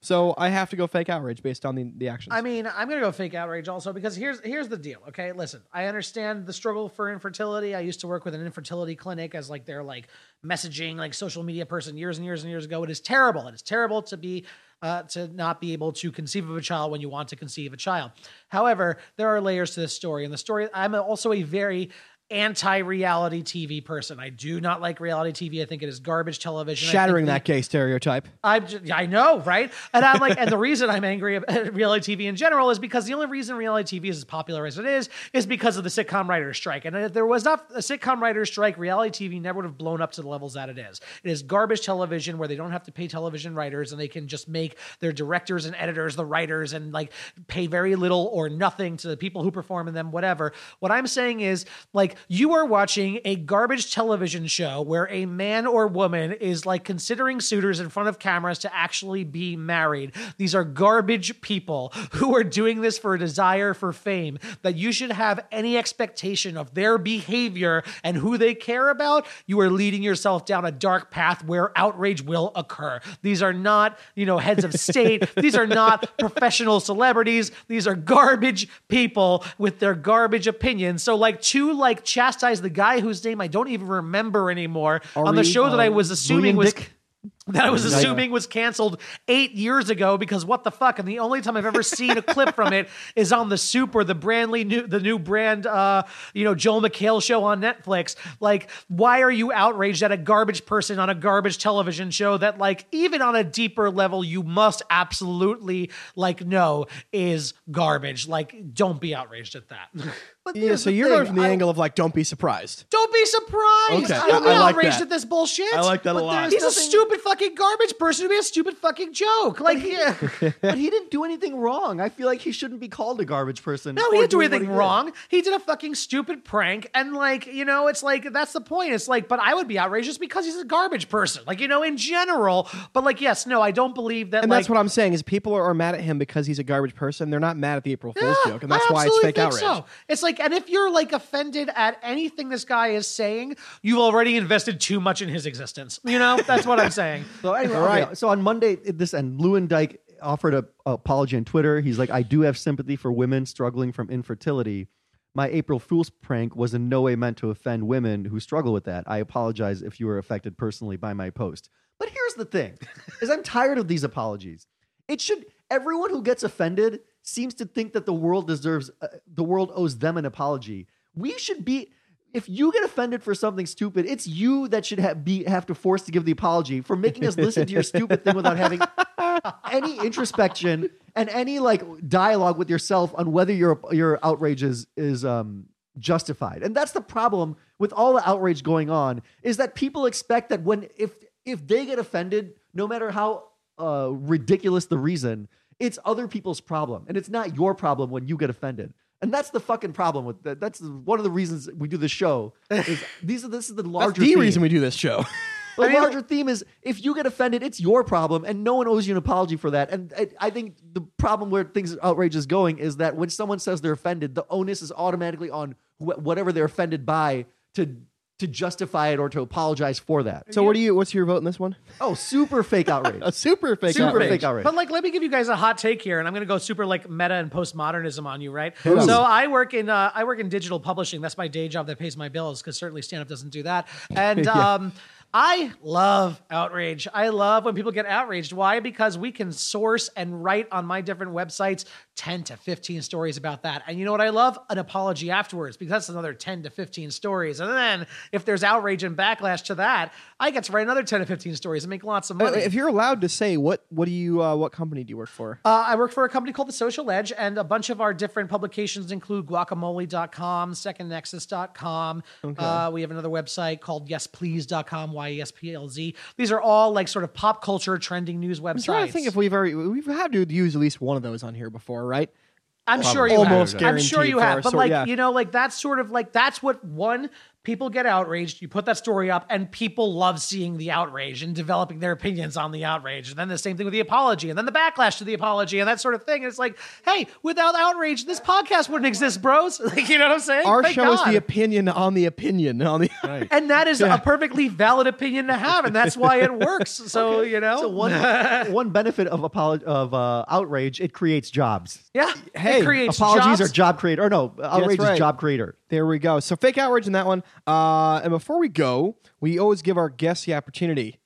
So I have to go fake outrage based on the, the actions. I mean, I'm gonna go fake outrage also because here's here's the deal. Okay, listen, I understand the struggle for infertility. I used to work with an infertility clinic as like their like messaging, like social media person years and years and years ago. It is terrible. It is terrible to be uh, to not be able to conceive of a child when you want to conceive a child. However, there are layers to this story, and the story. I'm also a very anti-reality TV person. I do not like reality TV. I think it is garbage television. Shattering that gay stereotype. I'm I know, right? And I'm like, and the reason I'm angry at reality TV in general is because the only reason reality TV is as popular as it is is because of the sitcom writers strike. And if there was not a sitcom writers strike, reality TV never would have blown up to the levels that it is. It is garbage television where they don't have to pay television writers and they can just make their directors and editors the writers and like pay very little or nothing to the people who perform in them, whatever. What I'm saying is like you are watching a garbage television show where a man or woman is like considering suitors in front of cameras to actually be married. These are garbage people who are doing this for a desire for fame that you should have any expectation of their behavior and who they care about. You are leading yourself down a dark path where outrage will occur. These are not, you know, heads of state. These are not professional celebrities. These are garbage people with their garbage opinions. So like two like chastise the guy whose name I don't even remember anymore on the Arie, show that I um, was assuming was Dick? That I was assuming was canceled eight years ago because what the fuck? And the only time I've ever seen a clip from it is on the Soup or the Brandly new the new brand uh you know Joel McHale show on Netflix. Like, why are you outraged at a garbage person on a garbage television show that like even on a deeper level you must absolutely like know is garbage? Like, don't be outraged at that. But Yeah, so you're thing, going from the I- angle of like, don't be surprised. Don't be surprised. Okay, I'm I- I like outraged that. at this bullshit. I like that a But lot. there's He's a stupid fucking garbage person to be a stupid fucking joke. Like, yeah. but he didn't do anything wrong. I feel like he shouldn't be called a garbage person. No, he didn't do anything he did. wrong. He did a fucking stupid prank, and like you know, it's like that's the point. It's like, but I would be outrageous because he's a garbage person, like you know, in general. But like, yes, no, I don't believe that. And like, that's what I'm saying is people are, are mad at him because he's a garbage person. They're not mad at the April Fool's Yeah, joke, and that's why it's fake think outrage. So. It's like, and if you're like offended at anything this guy is saying, you've already invested too much in his existence. You know, that's what I'm saying. So anyway, All okay, right. so on Monday, this and Luyendyk offered a, a apology on Twitter. He's like, I do have sympathy for women struggling from infertility. My April Fool's prank was in no way meant to offend women who struggle with that. I apologize if you were affected personally by my post. But here's the thing: is I'm tired of these apologies. It should everyone who gets offended seems to think that the world deserves uh, the world owes them an apology. We should be if you get offended for something stupid, it's you that should have be have to force to give the apology for making us listen to your stupid thing without having any introspection and any like dialogue with yourself on whether your your outrage is is um justified. And that's the problem with all the outrage going on is that people expect that when if if they get offended, no matter how uh, ridiculous the reason, it's other people's problem, and it's not your problem when you get offended. And that's the fucking problem with that. That's one of the reasons we do the show. Is these are this is the That's larger the theme. reason we do this show. The I mean- larger theme is if you get offended, it's your problem, and no one owes you an apology for that. And I, I think the problem where things outrage is going is that when someone says they're offended, the onus is automatically on wh- whatever they're offended by to to justify it or to apologize for that. so what do you? What's your vote in this one? Oh, super fake outrage. A super fake Super outrage. fake outrage. But like, let me give you guys a hot take here, and I'm going to go super like meta and postmodernism on you, right? us. So I work in uh, I work in digital publishing. That's my day job that pays my bills because certainly stand up doesn't do that. And Yeah. um, I love outrage. I love when people get outraged. Why? Because we can source and write on my different websites 10 to 15 stories about that. And you know what I love? An apology afterwards because that's another 10 to 15 stories. And then if there's outrage and backlash to that, I get to write another 10 to 15 stories and make lots of Uh, money. If you're allowed to say, what what do you? Uh, what company do you work for? Uh, I work for a company called The Social Edge, and a bunch of our different publications include guacamoley.com, secondnexus.com. Uh, we have another website called yesplease.com, Y E S P L Z. These are all like sort of pop culture trending news websites. I'm trying to think if we've already we've had to use at least one of those on here before, right? I'm sure you Almost have. I'm sure you have. But sort- like, yeah. you know, like that's sort of like that's what one people get outraged. You put that story up, and people love seeing the outrage and developing their opinions on the outrage. And then the same thing with the apology, and then the backlash to the apology, and that sort of thing. And it's like, hey, without outrage, this podcast wouldn't exist, bros. Like, you know what I'm saying? Our Thank show is the opinion on the opinion on the. and that is a perfectly valid opinion to have, and that's why it works. So you know, So one one benefit of apolo- of uh, outrage, it creates jobs. yeah, Hey, it creates Apologies jobs. are job creator. Or no, outrage right. is job creator. There we go. So fake outrage in that one. Uh, and before we go, we always give our guests the opportunity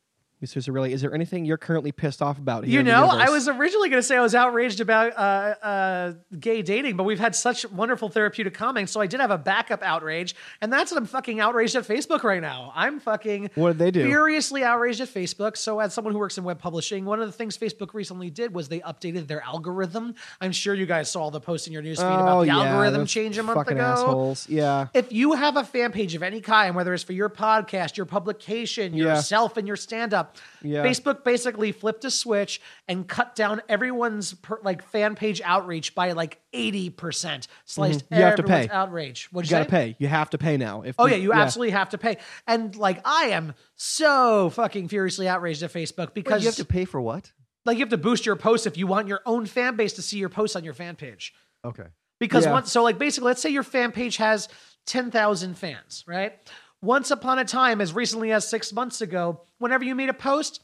Mr. Zirilli, is there anything you're currently pissed off about? Here You know, I was originally going to say I was outraged about uh, uh, gay dating, but we've had such wonderful therapeutic comments, so I did have a backup outrage, and that's that I'm fucking outraged at Facebook right now. I'm fucking What did they do? furiously outraged at Facebook. So, as someone who works in web publishing, one of the things Facebook recently did was they updated their algorithm. I'm sure you guys saw the post in your newsfeed about Oh, the yeah, algorithm change a month fucking ago. assholes. Yeah. If you have a fan page of any kind, whether it's for your podcast, your publication, Yeah. yourself, and your stand up, Yeah. Facebook basically flipped a switch and cut down everyone's per, like fan page outreach by like 80%. Sliced Mm-hmm. You have to pay. outrage. What'd You you gotta say? pay. You have to pay now. If Oh yeah, you absolutely have to pay. And like I am so fucking furiously outraged at Facebook Wait, because you have to pay for what? like you have to boost your posts if you want your own fan base to see your posts on your fan page. Okay. Because Yeah. once, so like basically, let's say your fan page has 10,000 fans, right? Once upon a time, as recently as six months ago, whenever you made a post,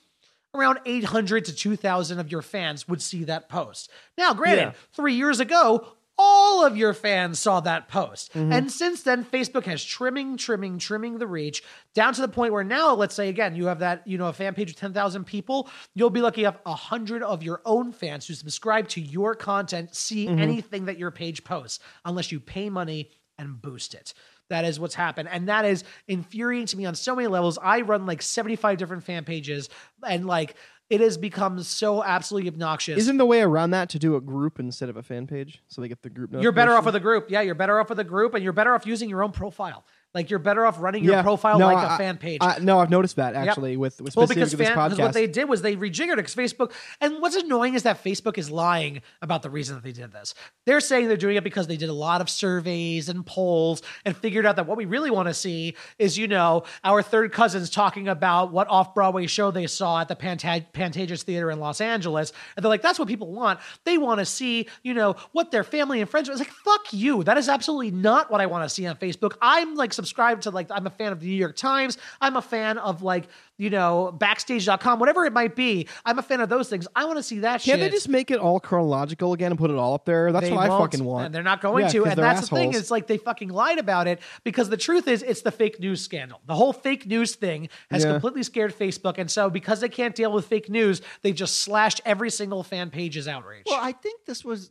around 800 to 2,000 of your fans would see that post. Now, granted, Yeah. three years ago, all of your fans saw that post. Mm-hmm. And since then, Facebook has trimming, trimming, trimming the reach down to the point where now, let's say again, you have that, you know, a fan page of 10,000 people, you'll be lucky enough 100 of your own fans who subscribe to your content see Mm-hmm. anything that your page posts unless you pay money and boost it. That is what's happened. And that is infuriating to me on so many levels. I run like 75 different fan pages and like it has become so absolutely obnoxious. Isn't the way around that to do a group instead of a fan page, so they get the group? You're better off with a group. Yeah, you're better off with a group and you're better off using your own profile. Like you're better off running your Yeah. profile No, like I- a fan page. I, no, I've noticed that actually with, with well, because fan, because what they did was they rejiggered it because Facebook. And what's annoying is that Facebook is lying about the reason that they did this. They're saying they're doing it because they did a lot of surveys and polls and figured out that what we really want to see is, you know, our third cousins talking about what off Broadway show they saw at the Panta- Pantages Theater in Los Angeles. And they're like, that's what people want. They want to see, you know, what their family and friends are. It's like, fuck you. That is absolutely not what I want to see on Facebook. I'm like subscribed to like, I'm a fan of the New York Times. I'm a fan of like, you know, backstage.com, whatever it might be. I'm a fan of those things. I want to see that shit. Can't shit. they just make it all chronological again and put it all up there? That's They what I fucking want. And they're not going Yeah, to. 'cause And they're that's the thing. assholes. It's like they fucking lied about it because the truth is it's the fake news scandal. The whole fake news thing has Yeah. completely scared Facebook. And so because they can't deal with fake news, they just slashed every single fan page's outrage. Well, I think this was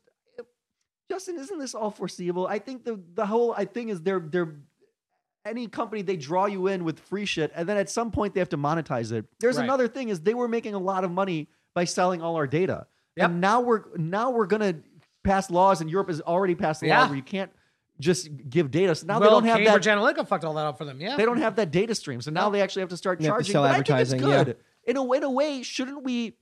Justin. Isn't this all foreseeable? I think the the whole I thing is they're they're any company they draw you in with free shit, and then at some point they have to monetize it. There's Right. another thing is they were making a lot of money by selling all our data, Yep. and now we're now we're gonna pass laws, and Europe has already passed a law where you can't just give data. So now well, they don't have Cambridge that. Analytica fucked all that up for them. Yeah. They don't have that data stream, so now No. they actually have to start They have to charging. sell but I think it's advertising, yeah. good. In a in a way, shouldn't we?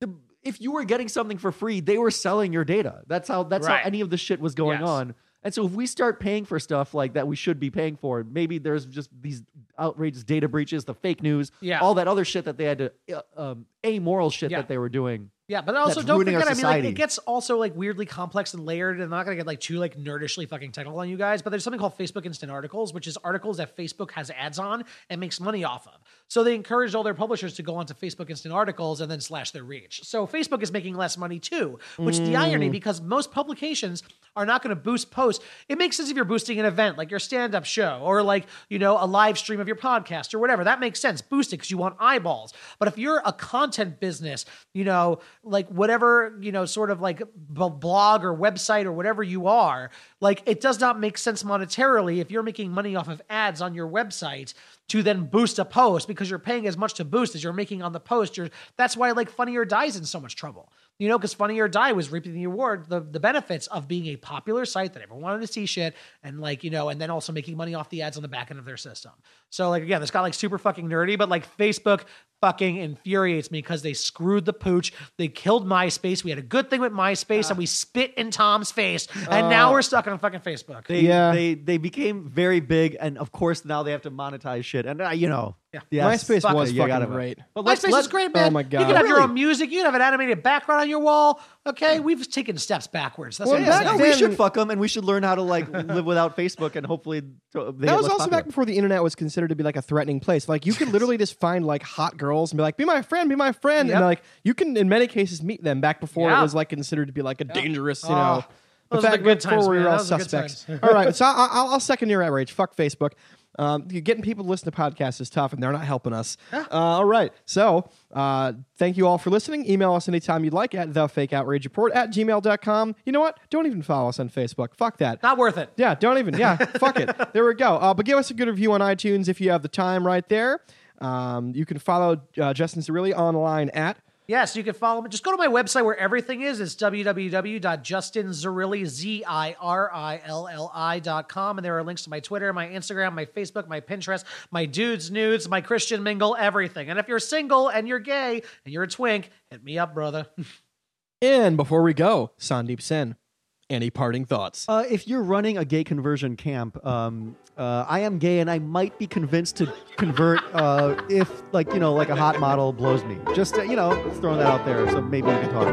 The, if you were getting something for free, they were selling your data. That's how that's Right. how any of the shit was going Yes. on. And so if we start paying for stuff like that we should be paying for, maybe there's just these outrageous data breaches, the fake news, Yeah. all that other shit that they had to uh, um, amoral shit Yeah. that they were doing. Yeah, but also that's don't ruining our forget. I mean, like, it gets also like weirdly complex and layered. And I'm not gonna get like too like nerdishly fucking technical on you guys, but there's something called Facebook Instant Articles, which is articles that Facebook has ads on and makes money off of. So they encouraged all their publishers to go onto Facebook Instant Articles and then slash their reach. So Facebook is making less money too, which is the irony Mm. because most publications are not going to boost posts. It makes sense if you're boosting an event like your stand-up show or like you know a live stream of your podcast or whatever. That makes sense. Boost it because you want eyeballs. But if you're a content business, you know, like whatever you know, sort of like blog or website or whatever you are, like it does not make sense monetarily if you're making money off of ads on your website to then boost a post because you're paying as much to boost as you're making on the post. You're that's why like Funny or Die's in so much trouble. You know, because Funny or Die was reaping the award, the, the benefits of being a popular site that everyone wanted to see shit and like, you know, and then also making money off the ads on the back end of their system. So like again, this got like super fucking nerdy, but like Facebook fucking infuriates me because they screwed the pooch. They killed MySpace. We had a good thing with MySpace and we spit in Tom's face. And now we're stuck on fucking Facebook. They Yeah. they they became very big, and of course now they have to monetize shit. And uh, you know, Yeah. yes, MySpace fuck was it, you fucking gotta- great. But let's MySpace let- is great, man. Oh my god! You can have your own music. You can have an animated background on your wall. Okay, we've taken steps backwards. That's Well, what Yeah, I'm back no, we then- should fuck them, and we should learn how to like live without Facebook, and hopefully to- they That get was less also popular. back before the internet was considered to be like a threatening place. Like you could literally just find like hot girls and be like, "Be my friend, be my friend," Yep. and like you can in many cases meet them. Back before Yeah. it was like considered to be like a dangerous, you Oh, know. those are the good before times, we man. were all Those are good suspects. times. all right, so I, I'll, I'll second your outrage. Fuck Facebook. Um, getting people to listen to podcasts is tough, and they're not helping us. Uh, all right. So uh, thank you all for listening. Email us anytime you'd like at thefakeoutragereport at gmail.com. You know what? Don't even follow us on Facebook. Fuck that. Not worth it. Yeah, don't even. Yeah, fuck it. There we go. Uh, but give us a good review on iTunes if you have the time right there. Um, you can follow uh, Justin Zirilli online at Yes, you can follow me. Just go to my website where everything is. It's www.justinzirilli.com. And there are links to my Twitter, my Instagram, my Facebook, my Pinterest, my dudes, nudes, my Christian mingle, everything. And if you're single and you're gay and you're a twink, hit me up, brother. And before we go, Sandeep Sen, any parting thoughts? Uh, if you're running a gay conversion camp, um, uh, I am gay and I might be convinced to convert uh, if, like, you know, like a hot model blows me. Just, uh, you know, throwing that out there so maybe we can talk.